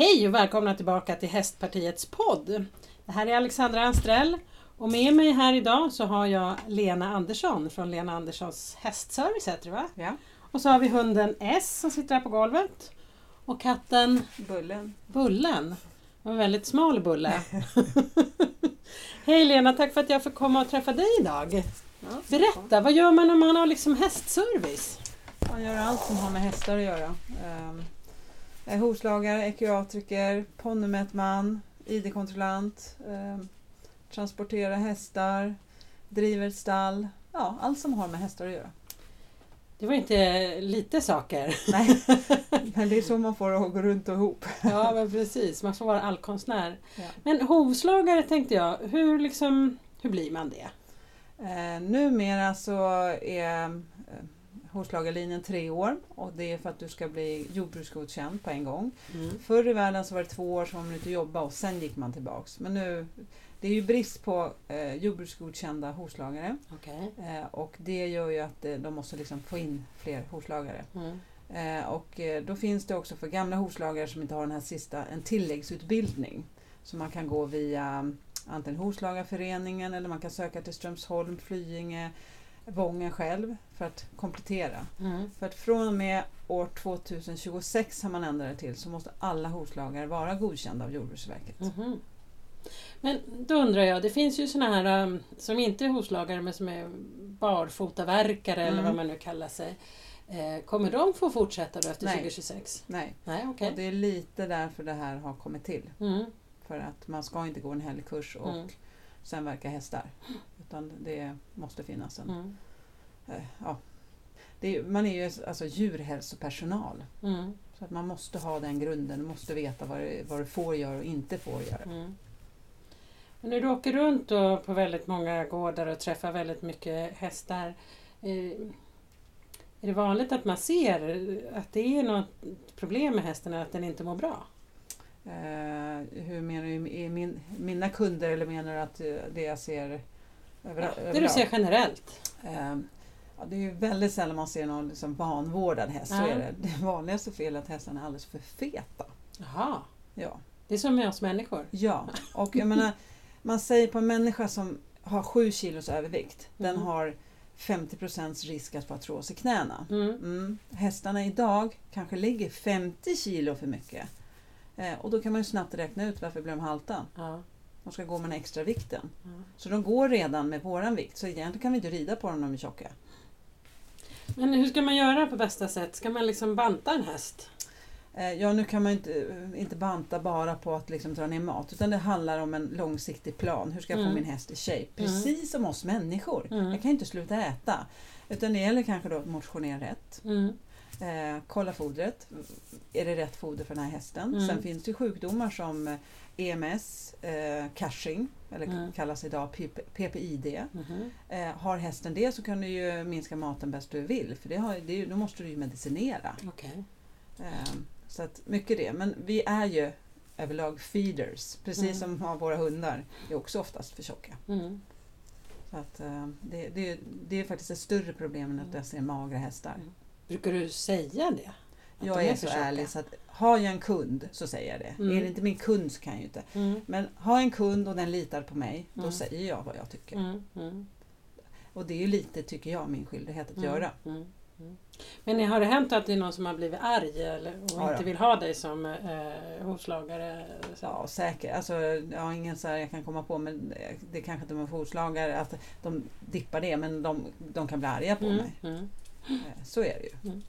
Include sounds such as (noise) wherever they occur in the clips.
Hej och välkomna tillbaka till Hästpartiets podd. Det här är Alexandra Anstrell och med mig här idag så har jag Lena Andersson från Lena Anderssons hästservice heter det va? Ja. Och så har vi hunden S som sitter här på golvet och katten Bullen. Bullen. En väldigt smal bulle. (laughs) Hej Lena, tack för att jag får komma och träffa dig idag. Berätta, vad gör man om man har liksom hästservice? Man gör allt som har med hästar att göra. Är hovslagare, ekviatriker, ponnymätman, ID-kontrollant, um, transporterar hästar, driver ett stall. Ja, allt som har med hästar att göra. Det var inte lite saker. (laughs) Nej, (laughs) men det är så man får att gå runt och ihop. Ja, men precis. Man får vara allkonstnär. Ja. Men hovslagare tänkte jag, hur, liksom, hur blir man det? Eh, numera så är eh, hovslagarlinjen tre år och det är för att du ska bli jordbruksgodkänd på en gång. Mm. Förr i världen så var det två år som man inte jobba och sen gick man tillbaks. Men nu, det är ju brist på eh, jordbruksgodkända hovslagare Okej. eh, och det gör ju att eh, de måste liksom få in fler hovslagare. Mm. Eh, och eh, då finns det också för gamla hovslagare som inte har den här sista en tilläggsutbildning. Så man kan gå via mm, antingen Hovslagarföreningen eller man kan söka till Strömsholm, Flyinge, Vången själv för att komplettera. Mm. För att från och med år 2026 har man ändrat det till så måste alla hovslagare vara godkända av Jordbruksverket. Mhm. Men då undrar jag, det finns ju såna här um, som inte är hovslagare men som är barfotaverkare eller Mm. vad man nu kallar sig. Eh, kommer de få fortsätta då efter Nej. 2026? Nej, Nej, okej. och det är lite därför det här har kommit till. Mm. För att man ska inte gå en helgkurs och Mm. Sen verka hästar. Utan det måste finnas en... Mm. Eh, ja. är, man är ju alltså djurhälsopersonal. Mm. Så att man måste ha den grunden, måste veta vad du, vad du får göra och inte får göra. Mm. Men när du åker runt på väldigt många gårdar och träffar väldigt mycket hästar. Eh, är det vanligt att man ser att det är något problem med hästen, att den inte mår bra? Eh, hur menar du? Är min, mina kunder eller menar du att eh, det jag ser över, Ja, det du överallt? ser generellt. Eh, ja, det är ju väldigt sällan man ser någon liksom vanvårdad häst. Så Ja. är det. det vanligaste felet är att hästarna är alldeles för feta. Jaha, Ja. det är som med oss människor. ja, och jag menar, man säger på en människa som har 7 kilos övervikt, den Mm. har 50% risk att få artros i knäna. Mm. Mm. Hästarna idag kanske ligger 50 kilo för mycket. Eh, och då kan man ju snabbt räkna ut varför blir de halta. Ja. De ska gå med den extra vikten. Ja. Så de går redan med våran vikt, så egentligen kan vi inte rida på dem när de är tjocka. Men hur ska man göra på bästa sätt? Ska man liksom banta en häst? Eh, ja, nu kan man inte, inte banta bara på att liksom dra ner mat, utan det handlar om en långsiktig plan. Hur ska jag få Mm. min häst i shape? Mm. Precis som oss människor. Mm. Jag kan inte sluta äta. Utan det gäller kanske då att motionera rätt. Mm. Eh, kolla fodret. Är det rätt foder för den här hästen? Mm. Sen finns det ju sjukdomar som eh, EMS, eh, Cushing, eller Mm. kallas idag PP, PPID. Mhm. Eh, har hästen det så kan du ju minska maten bäst du vill, för det har, det då måste du ju medicinera. Okej. Eh, så att mycket det. Men vi är ju överlag feeders, precis Mm. som har våra hundar. är också oftast för tjocka. Mm. Så att, eh, det, det, det är faktiskt ett större problem än att jag ser magra hästar. Brukar du säga det? Att Jag är så tjocka? ärlig så att har jag en kund så säger jag det. Mm. Är det inte min kund så kan jag ju inte. Mm. Men har jag en kund och den litar på mig, då Mm. säger jag vad jag tycker. Mm. Mm. Och det är ju lite, tycker jag, min skyldighet att Mm. göra. Men har det hänt att det är någon som har blivit arg eller, och Ja, inte vill ha dig som eh, hovslagare? Så? Ja, säkert. Alltså, jag har ingen så här jag kan komma på, men det är kanske inte med fotslagare att de dippar det, men de, de kan bli arga på mig. Mm. Eh, Så är det ju.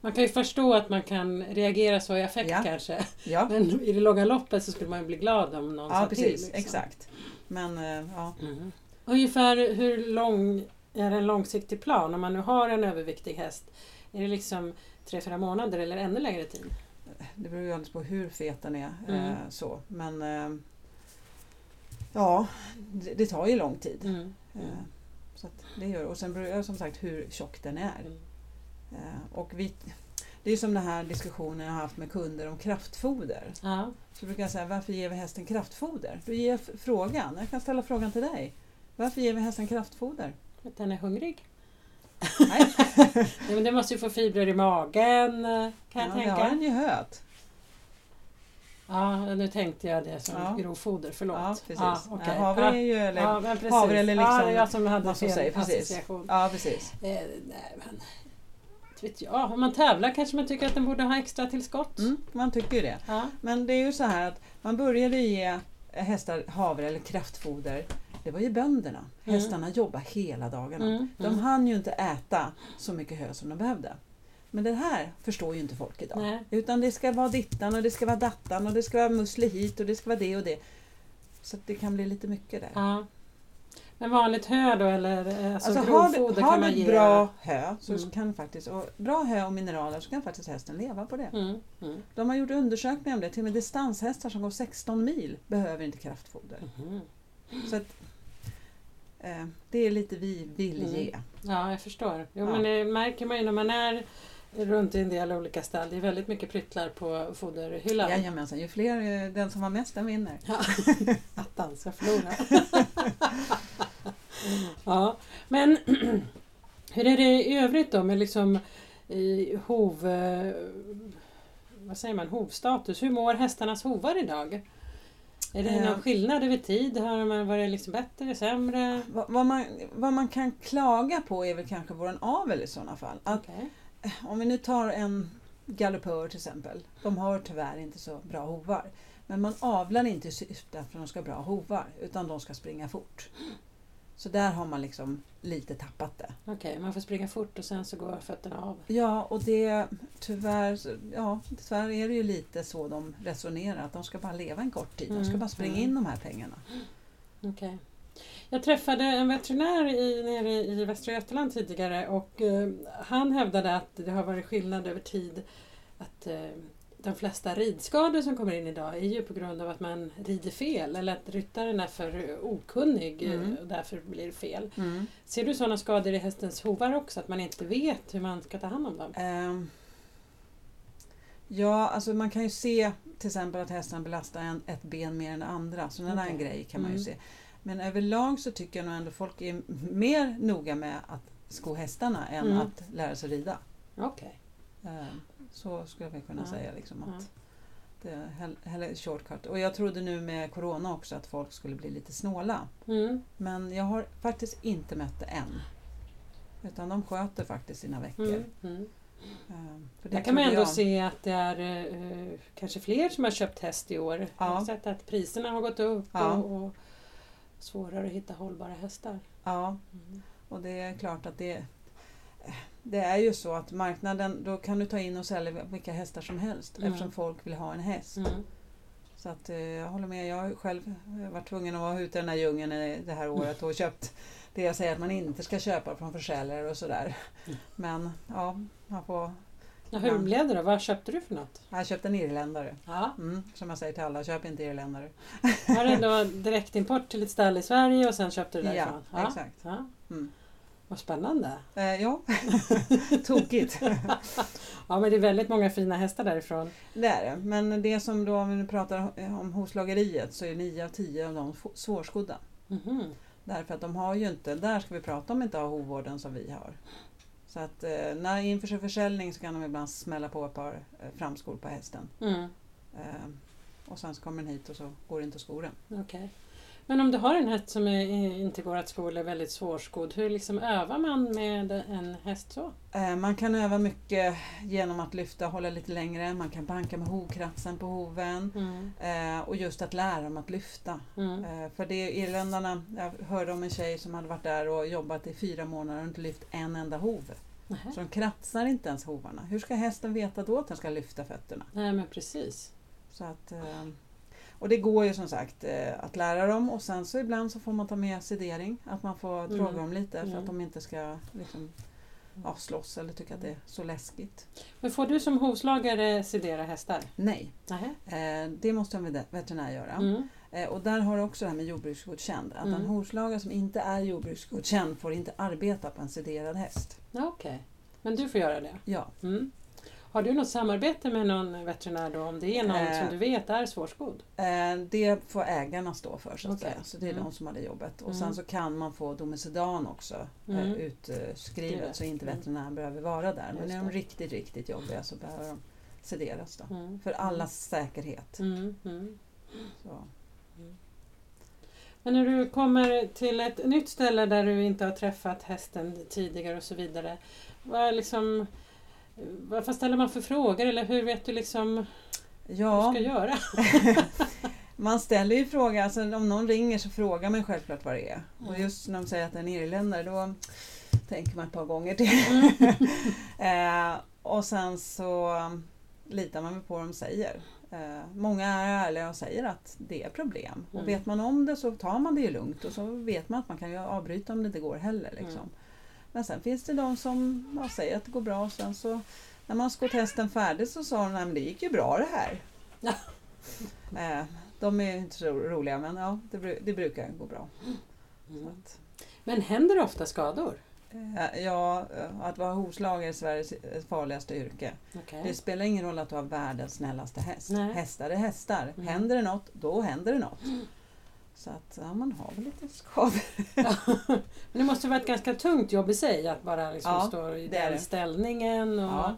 Man kan ju förstå att man kan reagera så i affekt Ja. kanske. Ja, (laughs) Men i det långa loppet så skulle man ju bli glad om någon ja sa precis. till. liksom. Exakt. Men eh, ja, Mm. Ungefär hur lång är en långsiktig plan om man nu har en överviktig häst? Är det liksom tre, fyra månader eller ännu längre tid? det beror ju alldeles på hur fet den är. Mm. Eh, så. Men eh, ja, det, det tar ju lång tid. Mm. Så det gör Och sen beror det som sagt hur tjock den är. Mm. Eh, Och vi, det är som den här diskussionen jag har haft med kunder om kraftfoder. Ja. Så brukar jag säga, varför ger vi hästen kraftfoder? Då ger jag frågan, jag kan ställa frågan till dig. Varför ger vi hästen kraftfoder? Att den är hungrig? Nej, (laughs) Nej, men den måste ju få fibrer i magen kan jag ja, det har tänka. den ju hört. Ja, nu tänkte jag det som Ja. grovfoder, förlåt. Ja, precis. Ja, Ja, okej. havre Ja. är ju... Eller, Ja, men precis. havre eller ja, liksom- är jag som hade fel säger, association. Ja, precis. Eh, nej, men... Vet jag. Om man tävlar kanske man tycker att den borde ha extra tillskott. Mm, man tycker ju det. Ja. Men det är ju så här att man började ge hästar havre eller kraftfoder. Det var ju bönderna. Mm. Hästarna jobbade hela dagarna. Mm, De mm. hann ju inte äta så mycket hö som de behövde. Men det här förstår ju inte folk idag. Nej. Utan det ska vara dittan och det ska vara dattan och det ska vara musli hit och det ska vara det och det. Så det kan bli lite mycket där. Ja. Men vanligt hö då eller eh, alltså, Alltså har du, grovfoder har kan du ett ge? bra hö, så Mm. kan faktiskt, och bra hö och mineraler så kan faktiskt hästen leva på det. Mm, mm, De har gjort undersökningar om det. Till och med distanshästar som går 16 mil behöver inte kraftfoder. mhm. Så att, eh, det är lite vi vill Mm. ge. Ja, jag förstår. Jo, Ja. men det märker man ju när man är runt i en del olika stall. Det är väldigt mycket pryttlar på foderhyllan. Jajamensan, ju fler, eh, den som har mest den vinner. Ja. (laughs) Attans, jag förlorar. (laughs) ja, men (clears throat) hur är det i övrigt då med liksom i hov... eh, Vad säger man? Hovstatus. Hur mår hästarnas hovar idag? Är det Eh. någon skillnad över tid? Har man varit liksom bättre, sämre? Vad, vad, man, vad man kan klaga på är väl kanske våran avel i sådana fall. Att Okej. Om vi nu tar en galoppör till exempel. De har tyvärr inte så bra hovar. Men man avlar inte i syfte att de ska ha bra hovar utan de ska springa fort. Så där har man liksom lite tappat det. Okej, man får springa fort och sen så går fötterna av. Ja, och det tyvärr, ja, tyvärr är det ju lite så de resonerar. Att de ska bara leva en kort tid. De ska Mm, bara springa mm. in de här pengarna. Okej. Jag träffade en veterinär i, nere i Västra Götaland tidigare och eh, han hävdade att det har varit skillnad över tid. Att eh, de flesta ridskador som kommer in idag är ju på grund av att man rider fel eller att ryttaren är för okunnig eh, Mm. och därför blir det fel. Ser du sådana skador i hästens hovar också? Att man inte vet hur man ska ta hand om dem? Ehm, ja, alltså man kan ju se till exempel att hästen belastar en, ett ben mer än det andra. Så den där en Okej. grej kan man ju Mm. se. Men överlag så tycker jag nog ändå folk är mer noga med att sko hästarna än Mm. att lära sig rida. Okej. Ehm, så skulle vi kunna Ja. säga. Liksom, Ja. att det är hell- shortcut. Och jag trodde nu med Corona också att folk skulle bli lite snåla. Mm. Men jag har faktiskt inte mött det än. Utan de sköter faktiskt sina veckor. Mm. Mm. Ehm, för det Där kan man ändå jag. se att det är eh, kanske fler som har köpt häst i år. Jag har Ja. sett att priserna har gått upp Ja. och, och svårare att hitta hållbara hästar. Ja, Mm. och det är klart att det det är ju så att marknaden, då kan du ta in och sälja vilka hästar som helst Mm. eftersom folk vill ha en häst. Mm. Så att eh, jag håller med, jag har själv varit tvungen att vara ute i den här djungeln i det här året och köpt det jag säger att man inte ska köpa från försäljare och sådär. Mm. Men ja, man får... Ja, hur Ja. blev det då? Vad köpte du för något? Jag har köpt en irländare. Ja. Mm, som jag säger till alla, köp inte irländare. Var det då (laughs) direktimport till ett ställe i Sverige och sen köpte du Ja, därifrån? exakt. Ja. Mm. Vad spännande. Eh, ja, (laughs) tokigt. (laughs) Ja men det är väldigt många fina hästar därifrån. Det är det. Men det som då, om vi pratar om hovslageriet, så är 9 av 10 av dem svårskodda. Mhm. Därför att de har ju inte, där ska vi prata om inte har hovvården som vi har. Så att eh, när inför försäljning så kan de ibland smälla på ett par eh, framskor på hästen. Mm. Eh, och sen så kommer den hit och så går det inte att sko den. Okej. Men om du har en häst som är, inte går att sko eller är väldigt svårskodd, hur liksom övar man med en häst så? Eh, man kan öva mycket genom att lyfta och hålla lite längre. Man kan banka med hovkratsen på hoven. Mm. Eh, och just att lära dem att lyfta. Mm. Eh, för det är irländarna, jag hörde om en tjej som hade varit där och jobbat i fyra månader och inte lyft en enda hov. Nähä. Så de kratsar inte ens hovarna. Hur ska hästen veta då att den ska lyfta fötterna? Nej men precis. Så att, eh, och det går ju som sagt eh, att lära dem och sen så ibland så får man ta med sedering. Att man får Mm. droga dem lite för Mm. att de inte ska liksom, ja, slåss eller tycka att det är så läskigt. Men får du som hovslagare sedera hästar? Nej, eh, det måste en vet- veterinär göra. Mm. Eh, Och där har du också det här med jordbruksgodkänd. Att en Mm. hovslagare som inte är jordbruksgodkänd får inte arbeta på en sederad häst. Okej. Men du får göra det? Ja, Mm. Har du något samarbete med någon veterinär då om det är någon Eh. som du vet är svårskodd? eh, det får ägarna stå för så att Okej. säga. Så det är Mm. de som har det jobbet. Och Mm. sen så kan man få domesedan också eh, Mm. utskrivet så inte Mm. veterinären behöver vara där. Men är de riktigt, riktigt jobbiga så behöver de sederas då. Mm. För allas säkerhet. Mm. Mm. Så. Men när du kommer till ett nytt ställe där du inte har träffat hästen tidigare och så vidare. Vad, är liksom, vad ställer man för frågor eller hur vet du liksom vad du Ja, ska göra? (laughs) man ställer ju frågor, alltså om någon ringer så frågar man självklart vad det är. Och Mm. just när de säger att det är en irländare då tänker man ett par gånger till. (laughs) eh, och sen så litar man på vad de säger. Eh, många är ärliga och säger att det är problem. Och Mm. vet man om det så tar man det ju lugnt och så vet man att man kan ju avbryta om det inte går heller. Liksom. Men sen finns det de som ja, säger att det går bra och sen så när man skott hästen färdigt så sa de "Nej, men det gick ju bra det här. (laughs) Eh, de är inte så roliga men ja, det, det brukar gå bra. Mm. att, Men händer det ofta skador? eh, ja, eh, att vara hovslagare är Sveriges eh, farligaste yrke. Okej. Det spelar ingen roll att du har världens snällaste häst. Nej. Hästar är hästar. Mm. Händer det något, då händer det något. (laughs) Så att ja, man har väl lite skador. (laughs) Men det måste vara ett ganska tungt jobb i sig att bara liksom Ja, stå i den det. ställningen. Och, Ja.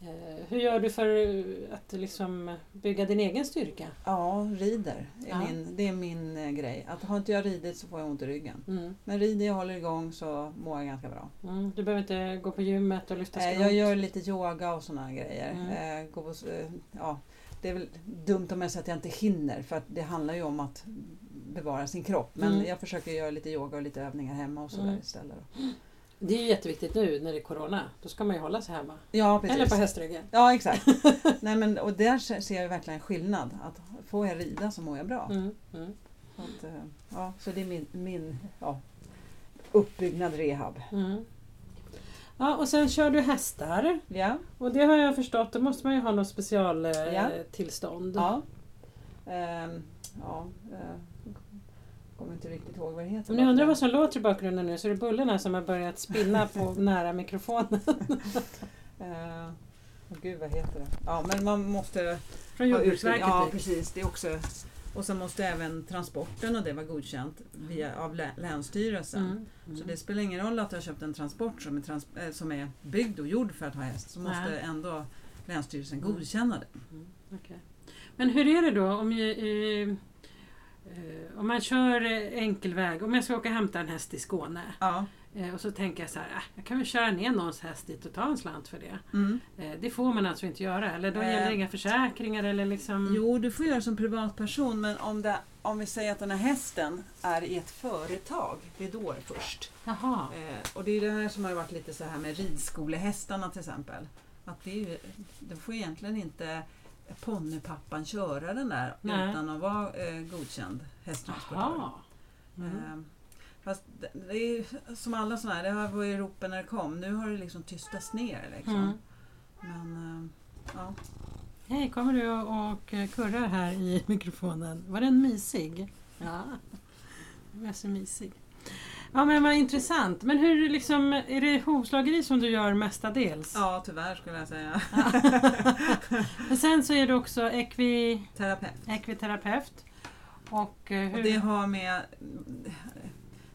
eh, hur gör du för att liksom bygga din egen styrka? Ja, rider. Är Ja. min, det är min eh, grej. Att har inte jag ridit så får jag ont i ryggen. Mm. Men rider jag håller igång så mår jag ganska bra. Mm. Du behöver inte gå på gymmet och lyfta Eh, skrot? Jag gör lite yoga och sådana grejer. Mm. Gå på, ja, det är väl dumt om jag säger att jag inte hinner för att det handlar ju om att bevara sin kropp. Men Mm. jag försöker göra lite yoga och lite övningar hemma och sådär Mm. istället. Det är ju jätteviktigt nu när det är Corona. Då ska man ju hålla sig hemma. Ja, precis. Eller på hästryggen. Ja, exakt. (laughs) Nej, men, och där se- ser jag verkligen skillnad. Att får jag rida så mår jag bra. Mm. Mm. Så, att, eh, ja, så det är min, min ja, uppbyggnad rehab. Mm. Ja, och sen kör du hästar. Ja, Och det har jag förstått, då måste man ju ha något Ja. specialtillstånd. ja. Ehm, ja eh, kommer inte riktigt ihåg vad det heter. Om ni undrar vad som låter i bakgrunden nu så är det bullarna som har börjat spinna på (laughs) nära mikrofonen. (laughs) Eh, åh gud, vad heter det? Ja, men man måste... Från Jordbruksverket. Ja, typ. precis. Det är också... Och sen måste även transporten och det vara godkänt via, av lä- Länsstyrelsen. Mm. Mm. Så det spelar ingen roll att har köpt en transport som är, trans, eh, som är byggd och gjord för att ha häst. Så måste Nej. ändå Länsstyrelsen Mm. godkänna det. Mm, okej. Men hur är det då om, eh, om man kör eh, enkelväg, om jag ska åka och hämta en häst i Skåne Ja. eh, och så tänker jag så här, äh, jag kan väl köra ner någons häst dit och ta en slant för det. Mm. Eh, det får man alltså inte göra eller då Eh. gäller inga försäkringar eller liksom... Jo, du får göra som privatperson men om, det, om vi säger att den här hästen är i ett företag, det är då det först. Jaha. Eh, och det är det här som har varit lite så här med ridskolehästarna till exempel. Att det är det får egentligen inte ponnypappan köra den där Nej. utan att vara eh, godkänd hästtransportör. Jaha. Mm. Eh, fast det, det är ju som alla sådana här, det har varit i ropet när det kom. Nu har det liksom tystats ner. Liksom. Mm. Men eh, ja. Hej, kommer du och, eh, kurrar här i (laughs) mikrofonen? Var den mysig? Ja, den är så mysig. Ja men vad intressant. Men hur liksom, är det hovslageri som du gör mestadels? ja, tyvärr skulle jag säga. (laughs) Men sen så är du också ekvi, Terapeut. ekviterapeut. Och, eh, hur, Och det har med...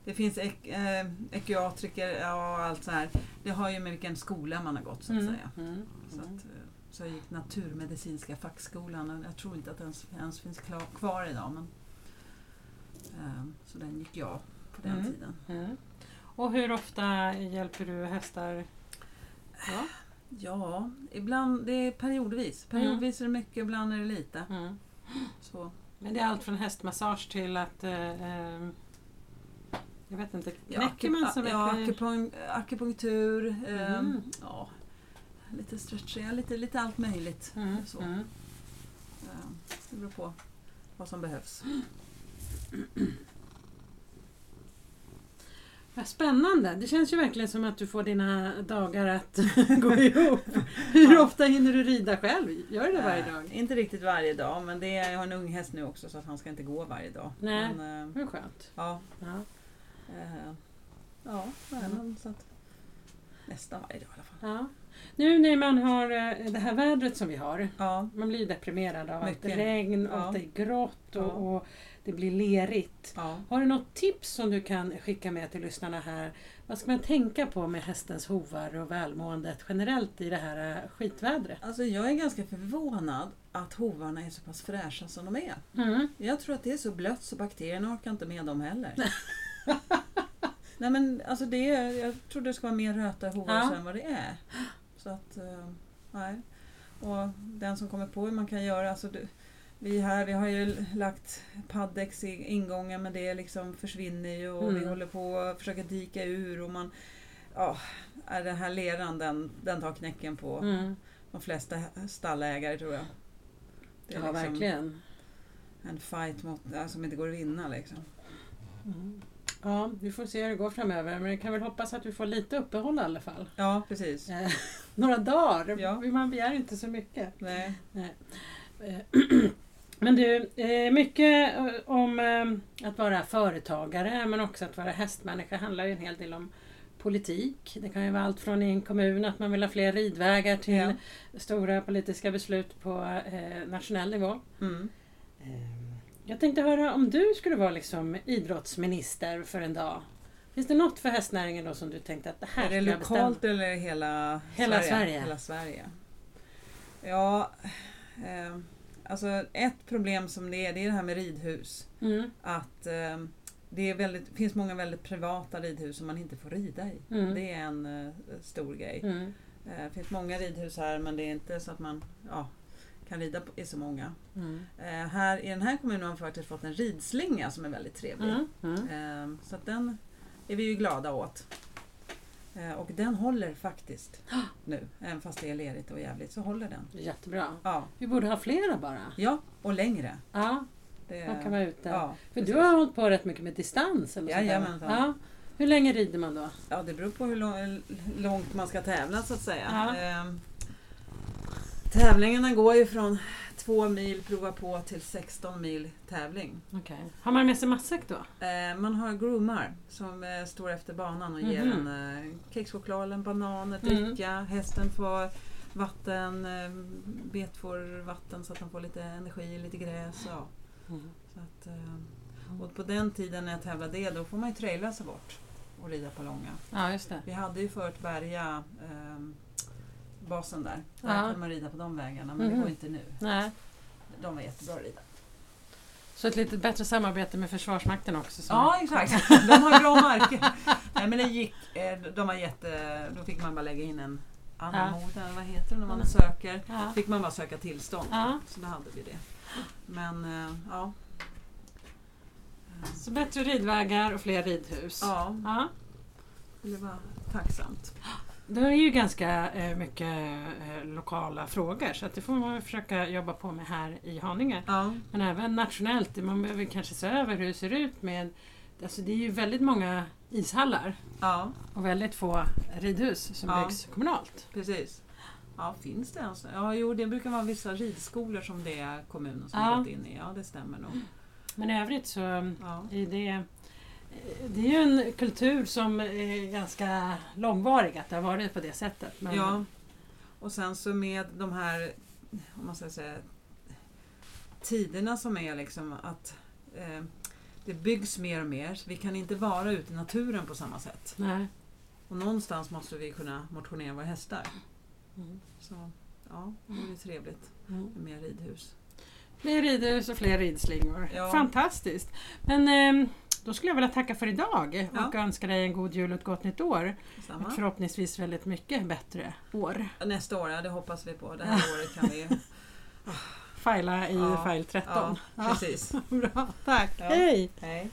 Det finns ek, eh, ekiatriker och allt så här. Det har ju med vilken skola man har gått så att Mm, säga. mm, Så, mm. att, eh, så jag gick naturmedicinska fackskolan jag tror inte att den ens, finns kvar idag. Men, eh, så den gick jag på den Mm. tiden. Mm. Och hur ofta hjälper du hästar? Ja. Ja, ibland, det är periodvis. Periodvis är det mycket, ibland är det lite. Mm. Så. Men det är allt från hästmassage till att eh, eh, jag vet inte, knäcker man som ja, akupunk, akupunktur, eh, Mm. ja, lite stretchiga, lite, lite allt möjligt. Mm, Så. mm. Eh, Det beror på vad som behövs. (clears throat) Spännande! Det känns ju verkligen som att du får dina dagar att (laughs) gå ihop. (laughs) Hur Ja. ofta hinner du rida själv? Gör du det varje dag? Inte riktigt varje dag, men det är, jag har en ung häst nu också så att han ska inte gå varje dag. Nej. Men, eh, Hur skönt? ja, Ja. eh, ja nej, Mm. men så att, nästan varje dag i alla fall. Ja. Nu när man har det här vädret som vi har, Ja, man blir deprimerad av allt Mycket. regn och Ja. att det är grått och, och det blir lerigt. ja. Har du något tips som du kan skicka med till lyssnarna här? Vad ska man tänka på med hästens hovar och välmåendet generellt i det här eh, skitvädret? Alltså jag är ganska förvånad att hovarna är så pass fräscha som de är. Mm. Jag tror att det är så blött så bakterierna orkar inte med dem heller. Nej (laughs) men alltså det är, jag tror det ska vara mer röta hovar Ja. än vad det är. Så att, eh, nej. Och den som kommer på hur man kan göra, alltså det, vi här vi har ju lagt paddex i ingången men det liksom försvinner ju och vi Mm. håller på att försöka dika ur och man Ja, är den här leran den, den tar knäcken på Mm. de flesta stallägare tror jag. Det är Ja, liksom verkligen. en fight mot, som inte går att vinna liksom. Mm. Ja, vi får se hur det går framöver men vi kan väl hoppas att vi får lite uppehåll i alla fall. Ja, precis. Eh, (laughs) Några dagar, Ja. man begär inte så mycket. Nej. Eh, (clears throat) Men du, eh, mycket eh, om eh, att vara företagare men också att vara hästmänniska handlar ju en hel del om politik. Det kan ju vara allt från i en kommun att man vill ha fler ridvägar till Ja. stora politiska beslut på nationell nivå. Mm. Jag tänkte höra om du skulle vara liksom idrottsminister för en dag. Finns det något för hästnäringen då som du tänkte att det här Är det jag bestämma? lokalt eller hela, Hela Sverige. Hela Sverige. Ja, eh, alltså ett problem som det är, det är det här med ridhus. Mm, Att eh, det är väldigt, finns många väldigt privata ridhus som man inte får rida i. Mm. Det är en eh, stor grej. mm, Eh, Det finns många ridhus här men det är inte så att man ja, kan rida i så många. mm, Eh, här, I den här kommunen har vi faktiskt fått en ridslinga som är väldigt trevlig. mm, mm. Eh, så att den är vi ju glada åt. Eh, och den håller faktiskt (gasps) nu. Även fast det är lerigt och jävligt så håller den. Jättebra. Ja, Vi borde ha flera bara. ja och längre. Ja, Det, man kan vara ute. ja, För precis. du har hållit på rätt mycket med distans eller? Jajamensan. ja. Hur länge rider man då? ja, det beror på hur lång, långt man ska tävla så att säga. Ja. Eh, tävlingarna går ju från två mil prova på till 16 mil tävling. Okay. Har man med sig matsäck då? Eh, man har groomar som eh, står efter banan och ger Mhm. en eh, kexchoklad, en banan, ett Mm. dricka. Hästen får vatten, eh, bet får vatten så att de får lite energi, lite gräs. Ja. Mm. Så att, eh, och på den tiden när jag tävlade det, då får man ju traila sig bort och rida på långa. Ja, just det. Vi hade ju förut Berga eh, basen där. Där Ja. kunde man rida på de vägarna, men det Mhm. går inte nu. Nej. De var jättebra att rida. Så ett lite bättre samarbete med Försvarsmakten också? Ja, exakt. De har bra marker. Nej, men det gick. eh, De var jätte... Då fick man bara lägga in en anmodan, eller vad heter det när man Ja. söker? Ja. fick man bara söka tillstånd. Ja. Så då hade vi det. Men eh, ja. Så bättre ridvägar och fler ridhus. Ja, Ja. det var tacksamt. Det är ju ganska eh, mycket eh, lokala frågor så att det får man försöka jobba på med här i Haninge. Ja, Men även nationellt, man behöver kanske se över hur det ser ut med Alltså det är ju väldigt många ishallar ja och väldigt få ridhus som Ja. byggs kommunalt. precis. Ja, finns det ens? Ja, jo, det brukar vara vissa ridskolor som det är kommunen som Ja. gått in i. Ja, det stämmer nog. Men i övrigt så Ja. är det, det är ju en kultur som är ganska långvarig att det har varit på det sättet. Men, Ja. Och sen så med de här, om man ska säga, tiderna som är liksom att eh, det byggs mer och mer. Så vi kan inte vara ute i naturen på samma sätt. Nej. Och någonstans måste vi kunna motionera våra hästar. Mm. Så ja, det vore trevligt Mm. med mer ridhus. Fler ridhus och fler ridslingor. Ja. Fantastiskt! Men eh, då skulle jag vilja tacka för idag Ja. och önska dig en god jul och ett gott nytt år. Samma. förhoppningsvis väldigt mycket bättre år. Nästa år, ja det hoppas vi på. Det här året kan vi... Fila i Ja. file 13. Ja, precis. (laughs) Bra, tack! Ja. Hej! Hej.